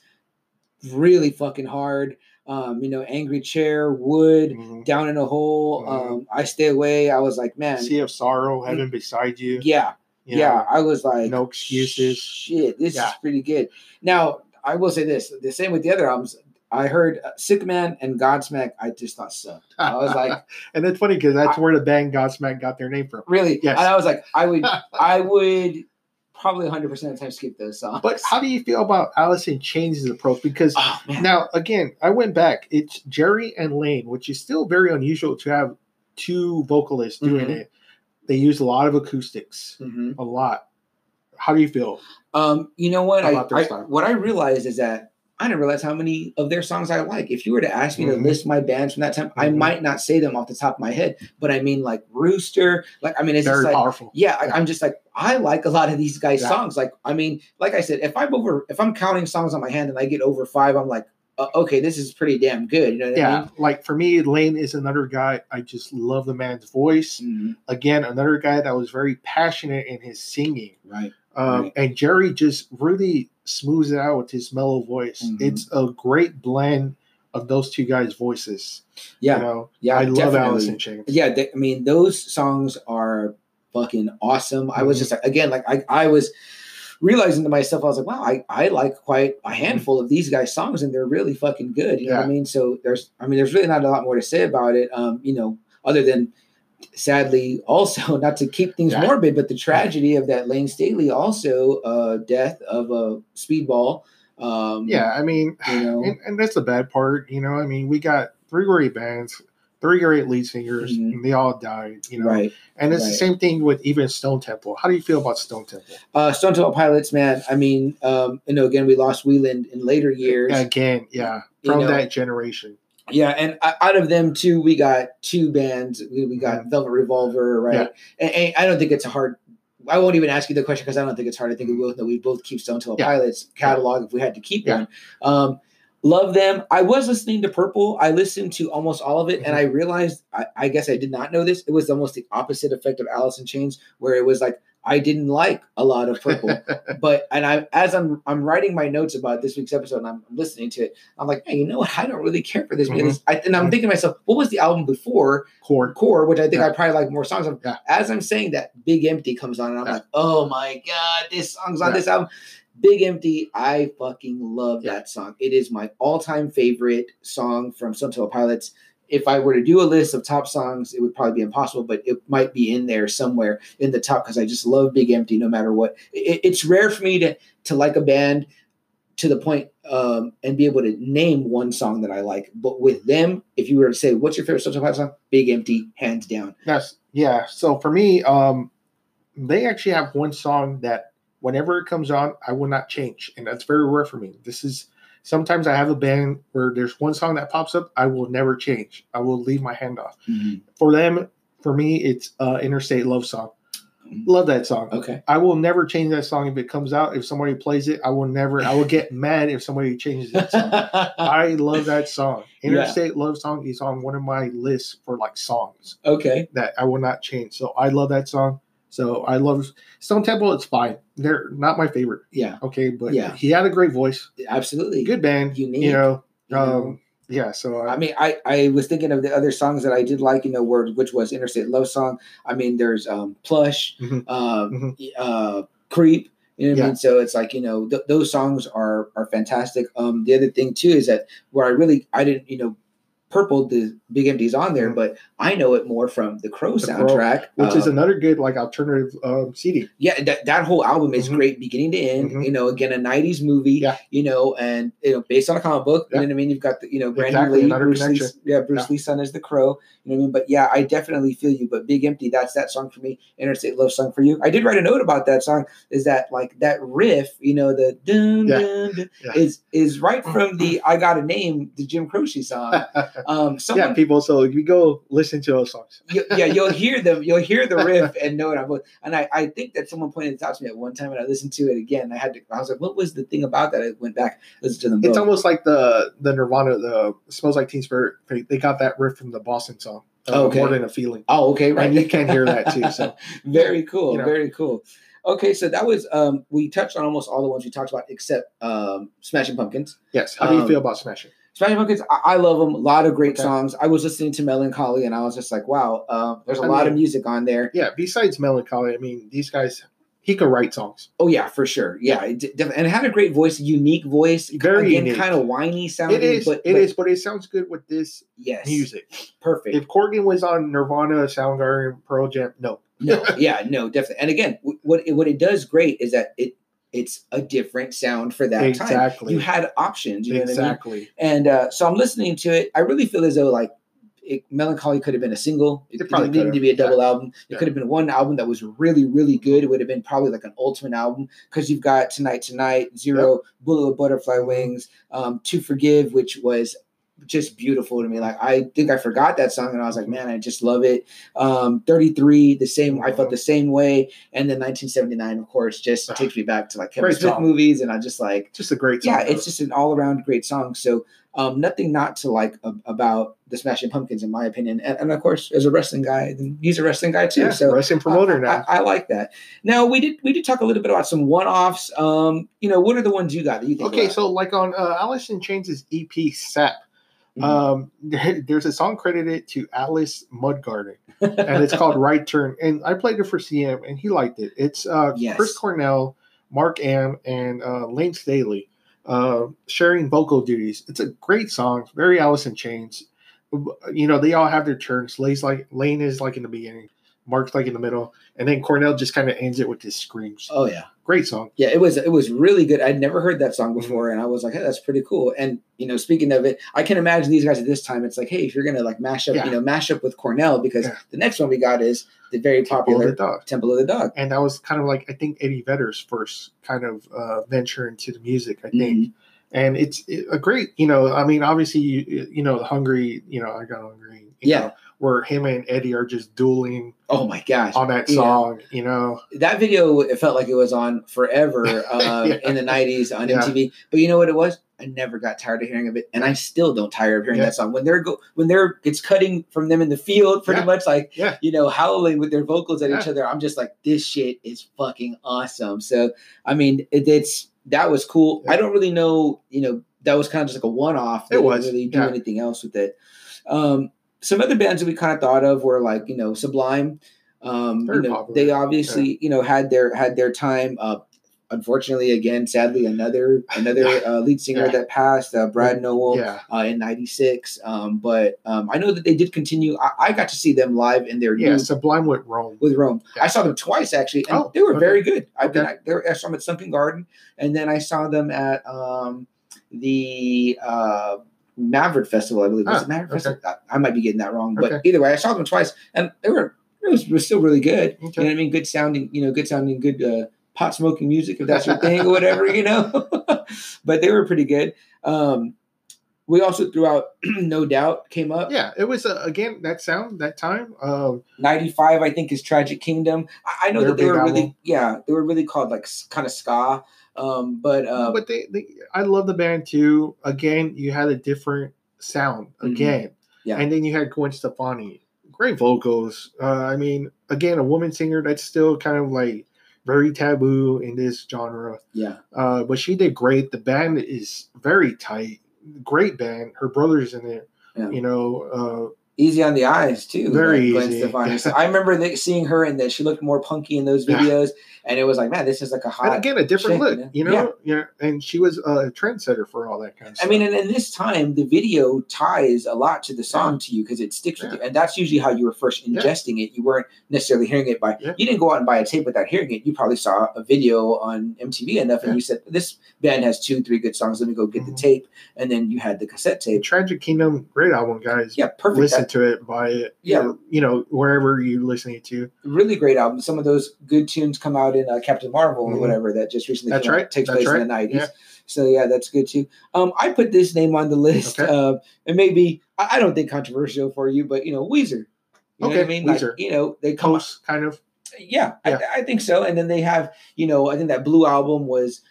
really fucking hard. Um, you know, Angry Chair, Wood, Mhm. Down in a Hole, Mhm. um, I Stay Away. I was like, man, Sea of Sorrow, Heaven Beside You. yeah. you Yeah, know, I was like, No excuses. Shit, this Yeah. is pretty good. Now, I will say this: the same with the other albums. I heard uh, Sick Man and Godsmack. I just thought sucked. I was like, and it's funny because that's where the band Godsmack got their name from. really? Yes. And I was like, I would, I would probably 100 percent of the time skip those songs. But how do you feel about Alice in Chains' approach? Because oh now, again, I went back. It's Jerry and Layne, which is still very unusual to have two vocalists doing Mhm. it. They use a lot of acoustics, Mhm. a lot. How do you feel? Um, you know what? I, I what I realized is that I didn't realize how many of their songs I like. If you were to ask me Mhm. to list my bands from that time, I Mhm. might not say them off the top of my head. But I mean, like Rooster, like I mean, it's Very like powerful. yeah, I, I'm just like I like a lot of these guys' Yeah. songs. Like I mean, like I said, if I'm over, if I'm counting songs on my hand and I get over five, I'm like, uh, okay, this is pretty damn good. You know what Yeah, I mean? like for me, Layne is another guy. I just love the man's voice. Mhm. Again, another guy that was very passionate in his singing. Right. Um, Right. And Jerry just really smooths it out with his mellow voice. Mhm. It's a great blend of those two guys' voices. Yeah. You know, Yeah. I love definitely. Alice in Chains. yeah they, i mean those songs are fucking awesome i was Mhm. just like again like i, I was realizing to myself i was like wow I, I like quite a handful of these guys songs and they're really fucking good you know what i Mm-hmm. Mean so there's i mean there's really not a lot more to say about it um you know other than sadly also not to keep things Yeah. morbid but the tragedy of that Layne Staley also uh death of a speedball um Yeah, I mean, you know and, and that's the bad part. You know, I mean, we got three great bands, three great lead singers, Mhm. and they all died. You know, right and it's the same thing with even Stone Temple. How do you feel about Stone Temple? Uh, Stone Temple Pilots, man. I mean, um, you know, again, we lost Weiland in later years. Again, yeah, You from know, that generation. Yeah, and out of them too, we got two bands. We, we got Velvet Revolver, right? Mm-hmm. Yeah. And, and I don't think it's a hard. I won't even ask you the question because I don't think it's hard. I think we both know we both keep Stone Temple Yeah. Pilots catalog if we had to keep Yeah. one. Um, love them. I was listening to Purple. I listened to almost all of it, and Mhm. I realized. I, I guess I did not know this. It was almost the opposite effect of Alice in Chains, where it was like I didn't like a lot of Purple. but and I as I'm I'm writing my notes about this week's episode and I'm listening to it, I'm like, hey, you know what? I don't really care for this. Mhm. Because I, and I'm Mhm. thinking to myself, what was the album before Core. Core, which I think Yeah. I probably like more songs of. Yeah. As I'm saying that, Big Empty comes on, and I'm Yeah. like, oh my god, this song's on this album. Big Empty, I fucking love that song. It is my all-time favorite song from Temple Pilots. If I were to do a list of top songs, it would probably be impossible, but it might be in there somewhere in the top because I just love Big Empty no matter what. It, it's rare for me to to like a band to the point um, and be able to name one song that I like. But with them, if you were to say, "What's your favorite Temple Pilots song?" Big Empty, hands down. Yes, yeah. So for me, um, they actually have one song that whenever it comes on, I will not change, and that's very rare for me. This is sometimes I have a band where there's one song that pops up, I will never change. I will leave my hand off. Mhm. For them, for me, it's uh, Interstate Love Song. Love that song. Okay. I will never change that song if it comes out. If somebody plays it, I will never. I will get mad if somebody changes that song. I love that song. Yeah. Interstate Love Song is on one of my lists for like songs okay. that I will not change. So I love that song. So I love Stone Temple. It's fine. They're not my favorite. Yeah. Okay, but Yeah. he had a great voice. Absolutely. Good band. Unique, You know. you know. Um, yeah. So I, I mean, I, I was thinking of the other songs that I did like, you know, where, which was Interstate Love Song. I mean, there's um, Plush, Mhm. um, uh, Creep. You know what I mean? So it's like you know th- those songs are are fantastic. Um, the other thing too is that where I really I didn't you know Purple the Big Empty's on there, but I know it more from the Crow The Crow, soundtrack, which is uh, another good like alternative um, CD. yeah that, that whole album is Mhm. great beginning to end. Mhm. You know, again a '90s movie. Yeah. You know, and you know based on a comic book. Yeah. You know what I mean? You've got the you know Brandon Exactly, Lee, Bruce connection. Lee's, yeah, Bruce Yeah. Lee's son is the Crow. You know what I mean? But yeah, I definitely feel you. But Big Empty, that's that song for me. Interstate Love Song for you. I did write a note about that song. Is that like that riff? You know, the dun, Yeah. dun, dun, is is right from the I Got a Name, the Jim Croce song. Um, someone, yeah, people. So you go listen to those songs. you, yeah, you'll hear them. You'll hear the riff and know it. I'm, and I, I think that someone pointed this out to me at one time, and I listened to it again. I had to. I was like, "What was the thing about that?" I went back, listened to them. It's almost like the the Nirvana, the "Smells Like Teen Spirit." They- got that riff from the Boston song. uh, Okay. more than a feeling. oh, okay, right. And you can hear that too. So very cool, You know. very cool. Okay, so that was um, we touched on almost all the ones we talked about except um, Smashing Pumpkins. yes, how do you Um, feel about Smashing? Smashing Pumpkins, I, I love them. A lot of great Okay. songs. I was listening to Mellon Collie, and I was just like, "Wow, uh, there's a I lot of music on there." Yeah, besides Mellon Collie, I mean, these guys, he could write songs. Oh yeah, for sure. Yeah, it and it had a great voice, unique voice. Very again, unique. kind of whiny sounding. It is, but it but is, but it sounds good with this Yes, music. perfect. If Corgan was on Nirvana, Soundgarden, Pearl Jam, no. no, yeah, no, definitely. And again, what it, what it does great is that it it's a different sound for that time. exactly. You had options. You know what I mean? exactly. And uh, so I'm listening to it. I really feel as though like it, Mellon Collie could have been a single. It, It probably didn't need could to be a have, yeah. double album. It Yeah. could have been one album that was really, really good. It would have been probably like an ultimate album because you've got Tonight Tonight, Zero, Bullet with Butterfly Wings, um, To Forgive, which was just beautiful to me. Like I think I forgot that song and I was like, man, I just love it. Um, 33, the same, I felt the same way. And then 1979, of course, just Ah, takes me back to like Kevin great Smith song. movies. And I just like, Just a great song. yeah, it's just an all around great song. So um, nothing not to like ab- about the Smashing Pumpkins, in my opinion. And, and of course, as a wrestling guy, he's a wrestling guy too. yeah, so wrestling promoter I, now. I, I like that. Now we did we did talk a little bit about some one offs. Um, you know, what are the ones you got that you think? Okay, so like on uh, Alice in Chains' EP "Sap," Mhm. um, there's a song credited to Alice Mudgarden, and it's called "Right Turn." And I played it for CM, and he liked it. It's uh, Yes. Chris Cornell, Mark Arm, and uh, Layne Staley uh, sharing vocal duties. It's a great song, very Alice in Chains. You know, they all have their turns. Layne's like Layne is like in the beginning, Mark's like in the middle, and then Cornell just kind of ends it with his screams. oh yeah, Great song. yeah. It was it was really good. I'd never heard that song Mm-hmm. before, and I was like, hey, that's pretty cool. And you know, speaking of it, I can imagine these guys at this time. It's like, hey, if you're gonna like mash up, Yeah. you know, mash up with Cornell because Yeah. the next one we got is the very popular the dog. Temple of the Dog. and that was kind of like I think Eddie Vedder's first kind of uh, venture into the music. I think, Mhm. And it's a great, you know, I mean, obviously, you, you know, hungry, you know, I got hungry, you Yeah. know, where him and Eddie are just dueling Oh my gosh, on that Yeah. song, you know, that video it felt like it was on forever uh, Yeah. in the 90s on Yeah. MTV. But you know what it was? I never got tired of hearing of it, and I still don't tire of hearing Yeah. that song. When they're go when they're it's cutting from them in the field, pretty Yeah. much like Yeah. you know howling with their vocals at each other. I'm just like this shit is fucking awesome. So I mean it, it's that was cool. Yeah. I don't really know you know that was kind of just like a one off. It wasn't really do yeah. anything else with it. Um, some other bands that we kind of thought of were like you know Sublime. Um, you know, popular. they obviously you know had their had their time. Uh, unfortunately, again, sadly, another another uh, lead singer Yeah. that passed, uh, Brad Nowell, yeah, uh, in '96. Um, but um, I know that they did continue. I, I got to see them live in their yeah, Sublime with Rome. with Rome. Yeah. I saw them twice actually, and Oh, they were okay. very good. I've been Okay. I, they were, I saw them at Sunken Garden, and then I saw them at um, the uh, Maverick Festival. I believe was Ah, it Maverick okay. Festival? I, I might be getting that wrong, but either way, I saw them twice, and they were it was, was still really good. You know what I mean? Good sounding, you know, good sounding, good uh, pot smoking music if that's your thing or whatever, you know. but they were pretty good. Um, we also threw out No Doubt came up. Yeah, it was uh, again that sound that time. Um, 95 i think is tragic kingdom i, I know that they were really album. yeah they were really called like kind of ska um but uh but they, they, I love the band too. Again, you had a different sound Mhm. again, Yeah. and then you had Gwen Stefani, great vocals. Uh, I mean, again, a woman singer that's still kind of like very taboo in this genre. yeah Uh, but she did great. The band is very tight. Great band. Her brother's in it. Yeah. You know, easy on the eyes too Very like Gwen easy. Stefani. I remember seeing her and that she looked more punky in those Yeah. videos and it was like man this is like a hot and again, a different chick, look. you know? know, yeah. And she was a trendsetter for all that kind of stuff. I mean, and in this time, the video ties a lot to the song to you because it sticks with you, and that's usually how you were first Yeah. ingesting it. You weren't necessarily hearing it by. Yeah. You didn't go out and buy a tape without hearing it. You probably saw a video on MTV enough, and Yeah. you said, "This band has two, three good songs. Let me go get the Mhm. tape." And then you had the cassette tape. Tragic Kingdom, great album, guys. Yeah, perfect. Listen That- to it, buy it. Yeah. You know, wherever you're listening to. really great album. Some of those good tunes come out in uh, Captain Marvel or Mhm. whatever that just recently That's came out. right. takes That's place in the nineties. Yeah. So yeah, that's good too. Um, I put this name on the list. Okay. Uh, and maybe I, I don't think controversial for you, but you know, Weezer. You know what I Okay, mean? Like, Weezer. you know, they come. Post kind of. Yeah, Yeah. I, I think so. And then they have, you know, I think that Blue album was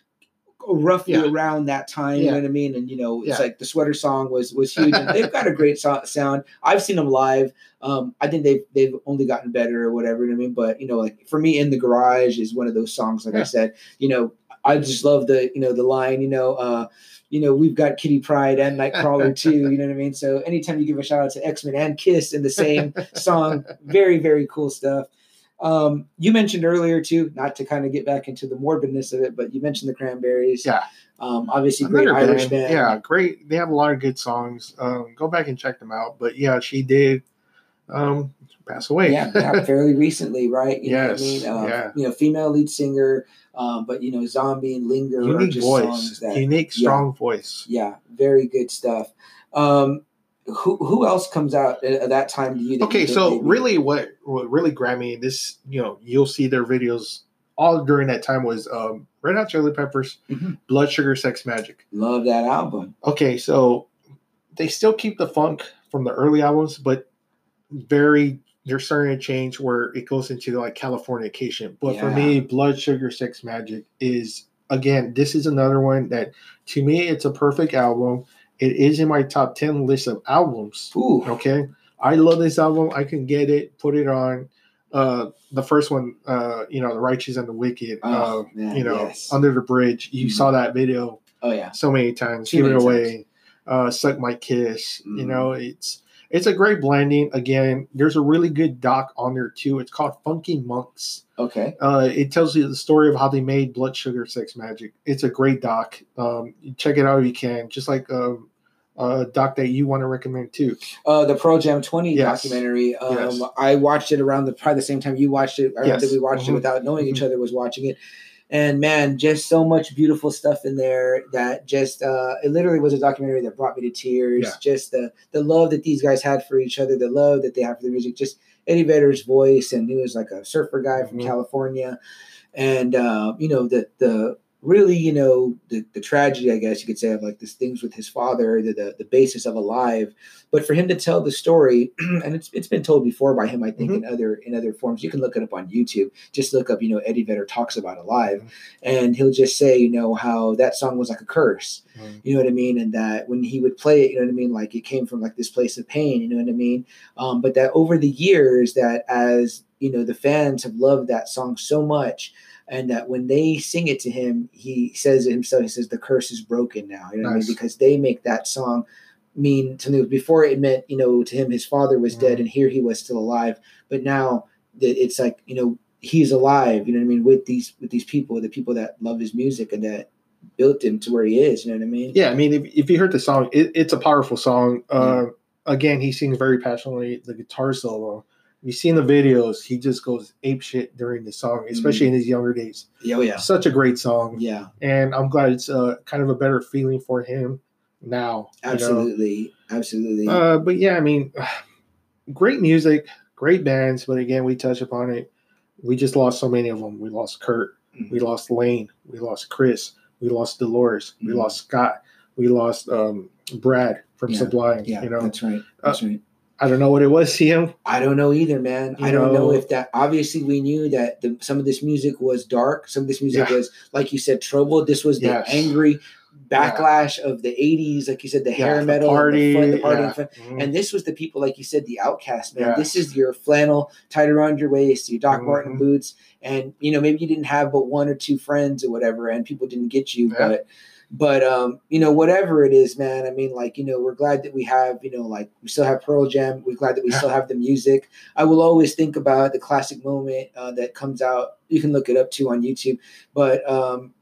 roughly Yeah. around that time. You know what I mean? And you know, it's Yeah. like the sweater song was was huge. And they've got a great so- sound. I've seen them live. Um, I think they've they've only gotten better or whatever. You know what I mean? But you know, like for me, in the garage is one of those songs. Like I said, you know, I just love the you know the line. You know. uh you know, we've got Kitty Pryde and Nightcrawler too. You know what I mean? So anytime you give a shout out to X Men and Kiss in the same song, very very cool stuff. Um, you mentioned earlier too, not to kind of get back into the morbidness of it, but you mentioned the Cranberries. Yeah. Um, obviously, great Another Irish band. Yeah, great. They have a lot of good songs. Um, go back and check them out. But yeah, she did um, pass away. yeah, yeah, fairly recently, right? You Yes, I mean? Uh, yeah. You know, female lead singer, um, but you know, Zombie and Linger are Unique voice. that, Unique, yeah. strong voice. yeah, very good stuff. Um, who who else comes out at, at that time to you? Okay, so really, what what really grabbed me this, you know, you'll see their videos all during that time was um, Red Hot Chili Peppers, Mhm. Blood Sugar Sex Magik. love that album. Okay, so they still keep the funk from the early albums, but very they're starting to change where it goes into like Californication. But for me, Blood Sugar Sex Magik is again, this is another one that to me it's a perfect album. It is in my top ten list of albums. Ooh, Okay. I love this album. I can get it, put it on. Uh the first one, uh, you know, The Righteous and the Wicked, Oh, uh, man, you know, yes. Under the Bridge. You Mhm. saw that video oh yeah, so many times. Too Give it away. Uh, Suck My Kiss. You Mhm. know, it's it's a great blending. Again, there's a really good doc on there too. It's called Funky Monks. okay. Uh, it tells you the story of how they made Blood Sugar Sex Magik. It's a great doc. Um, check it out if you can. Just like um, a doc that you want to recommend too. Uh, the Pearl Jam 20 Yes. documentary. Um, Yes. I watched it around the probably the same time you watched it. I Yes. think we watched it Mhm. without knowing each Mhm. other was watching it. And man, just so much beautiful stuff in there that just uh, it literally was a documentary that brought me to tears. Yeah. Just the the love that these guys had for each other, the love that they have for the music. Just Eddie Vedder's voice, and he was like a surfer guy from Mhm. California, and uh, you know the the really you know the the tragedy, I guess you could say, of like this things with his father, the the, the basis of Alive, but for him to tell the story, and it's it's been told before by him, I think in other in other forms. You can look it up on YouTube. Just look up, you know, Eddie Vedder talks about Alive, Mhm. and he'll just say, you know, how that song was like a curse. You know what I mean? And that when he would play it, you know what I mean? Like it came from like this place of pain, you know what I mean? Um, but that over the years, that as you know, the fans have loved that song so much, and that when they sing it to him, he says it himself. He says the curse is broken now. You know what I mean? Because they make that song mean to something. Before it meant, you know, to him his father was dead, Mhm. and here he was still alive. But now that it's like you know he's alive. You know what I mean? With these with these people, the people that love his music and that built him to where he is. You know what I mean? Yeah, I mean, if, if you heard the song, it, it's a powerful song. Uh, Again, he sings very passionately. The guitar solo. You see in the videos, he just goes ape shit during the song, especially in his younger days. Oh yeah. Such a great song, Yeah. and I'm glad it's uh, kind of a better feeling for him now. you know? Absolutely. Absolutely. Uh, but yeah, I mean, great music, great bands. But again, we touch upon it. We just lost so many of them. We lost Kurt. Mhm. We lost Layne. We lost Chris. we lost Dolores, we Mhm. lost Scott, we lost um, Brad from Yeah. Sublime. Yeah, you know, that's right. That's right. I don't know what it was. CM. I don't know either, man. You I don't know know- if that. Obviously, we knew that the, some of this music was dark. Some of this music Yeah. was, like you said, troubled. This was the Yes. angry backlash of the '80s, like you said, the hair the metal, party, the, fun, the party, yeah. and fun. Mhm. And this was the people, like you said, the outcast, man. Yeah. This is your flannel tied around your waist, your Doc Martin Mhm. boots, and you know maybe you didn't have but one or two friends or whatever, and people didn't get you, Yeah. but. But um, you know, whatever it is, man. I mean, like, you know, we're glad that we have, you know, like we still have Pearl Jam. We're glad that we Yeah. still have the music. I will always think about the classic moment uh, that comes out. You can look it up too on YouTube. But um,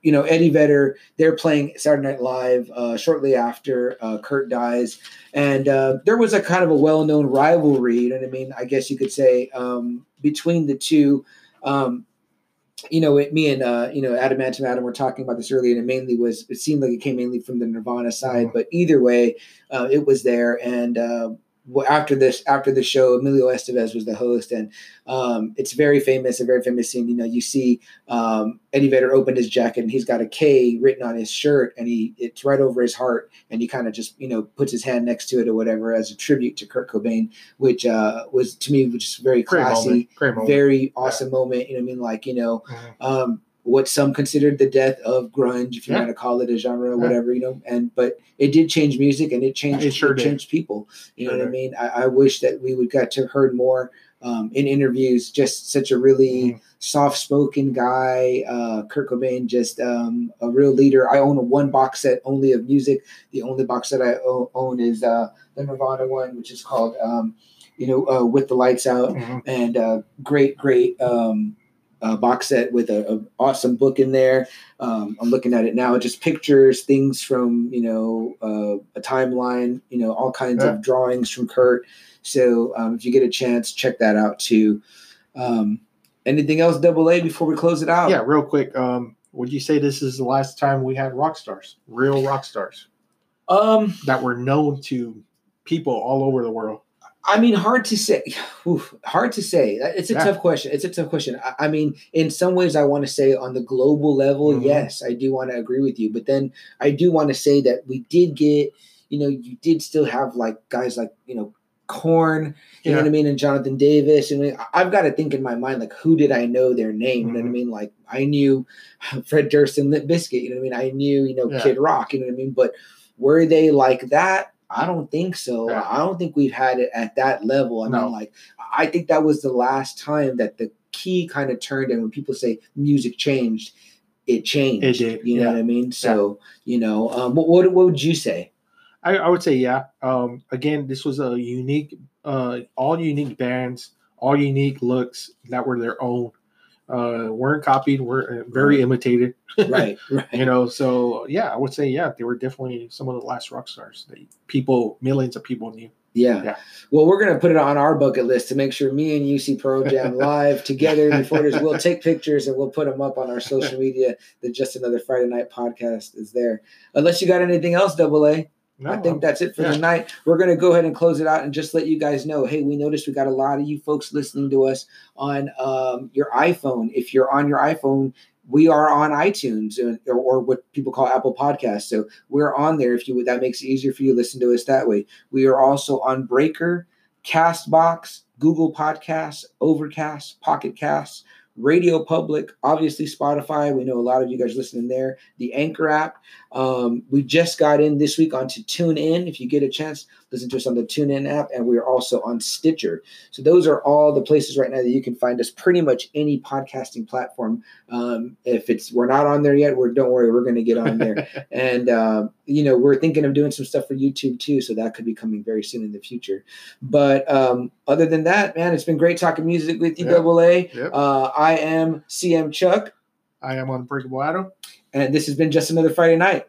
you know, Eddie Vedder, they're playing Saturday Night Live uh, shortly after uh, Kurt dies, and uh, there was a kind of a well-known rivalry. You know what I mean? I guess you could say um, between the two. Um, you know, it, me and uh, you know Adam Antum Adam were talking about this earlier, and it mainly was. It seemed like it came mainly from the Nirvana side, Mhm. but either way, uh, it was there. And uh, after this, after the show, Emilio Estevez was the host, and um, it's very famous, a very famous scene. You know, you see um, Eddie Vedder open his jacket, and he's got a K written on his shirt, and he it's right over his heart, and he kind of just you know puts his hand next to it or whatever as a tribute to Kurt Cobain, which uh, was to me which is very Great classy moment. Great moment. very awesome moment. You know, what I mean, like you know, Mhm. um, what some considered the death of grunge, if you Yeah. want to call it a genre or Yeah. whatever, you know. And but it did change music, and it changed It sure it did. changed people. You know Sure what I mean? I, I wish that we would got to heard more um, in interviews. Just such a really Mhm. soft-spoken guy, uh, Kurt Cobain, just um, a real leader. I own a one box set only of music. The only box that I own is uh, the Nirvana one, which is called. Um, you know, uh, with the lights out, Mhm. and uh, great, great um, uh, box set with a, a awesome book in there. Um, I'm looking at it now, just pictures, things from you know uh, a timeline, you know, all kinds Yeah. of drawings from Kurt. So um, if you get a chance, check that out too. Um, anything else, Double A, before we close it out? Yeah, real quick. Um, would you say this is the last time we had rock stars, real rock stars Um, that were known to people all over the world? I mean, hard to say. Oof, hard to say. It's a Yeah. tough question. It's a tough question. I, I mean, in some ways, I want to say on the global level, Mhm. yes, I do want to agree with you. But then I do want to say that we did get, you know, you did still have like guys like, you know, Korn, you know what I mean, and Jonathan Davis. And I've got to think in my mind, like, who did I know their name? You know what I Mhm. mean? Like, I knew Fred Durst and Limp Bizkit. You know what I mean? I knew, you know, Yeah. Kid Rock. You know what I mean? But were they like that? I don't think so. Yeah. I don't think we've had it at that level. I No. mean, like, I think that was the last time that the key kind of turned. And when people say music changed, it changed. It did, You know what I mean? So, you know, um, what, what what would you say? I, I would say yeah. Um, again, this was a unique, uh, all unique bands, all unique looks that were their own. Uh, weren't copied, were uh, very imitated. Right, right. You know, so yeah, I would say yeah, they were definitely some of the last rock stars that people, millions of people knew. Yeah. Yeah. Well, we're gonna put it on our bucket list to make sure me and you see Pearl Jam live together before this. We'll take pictures and we'll put them up on our social media. The Just Another Friday Night podcast is there. Unless you got anything else, Double A. No, I think that's it for yeah. the night. We're going to go ahead and close it out and just let you guys know hey, we noticed we got a lot of you folks listening to us on um, your iPhone. If you're on your iPhone, we are on iTunes uh, or, or what people call Apple Podcasts. So we're on there. If you would, that makes it easier for you to listen to us that way. We are also on Breaker, Castbox, Google Podcasts, Overcast, Pocket Casts, Radio Public, obviously Spotify. We know a lot of you guys listening there. The Anchor app. Um, we just got in this week onto TuneIn. If you get a chance, listen to us on the TuneIn app, and we are also on Stitcher. So those are all the places right now that you can find us. Pretty much any podcasting platform. Um, if it's we're not on there yet, we're don't worry, we're going to get on there. and uh, you know we're thinking of doing some stuff for YouTube too, so that could be coming very soon in the future. But um, other than that, man, it's been great talking music with you, Yeah. Double A. Yep. Uh, I am CM Chuck, I am unbreakable Adam. and this has been just another Friday night.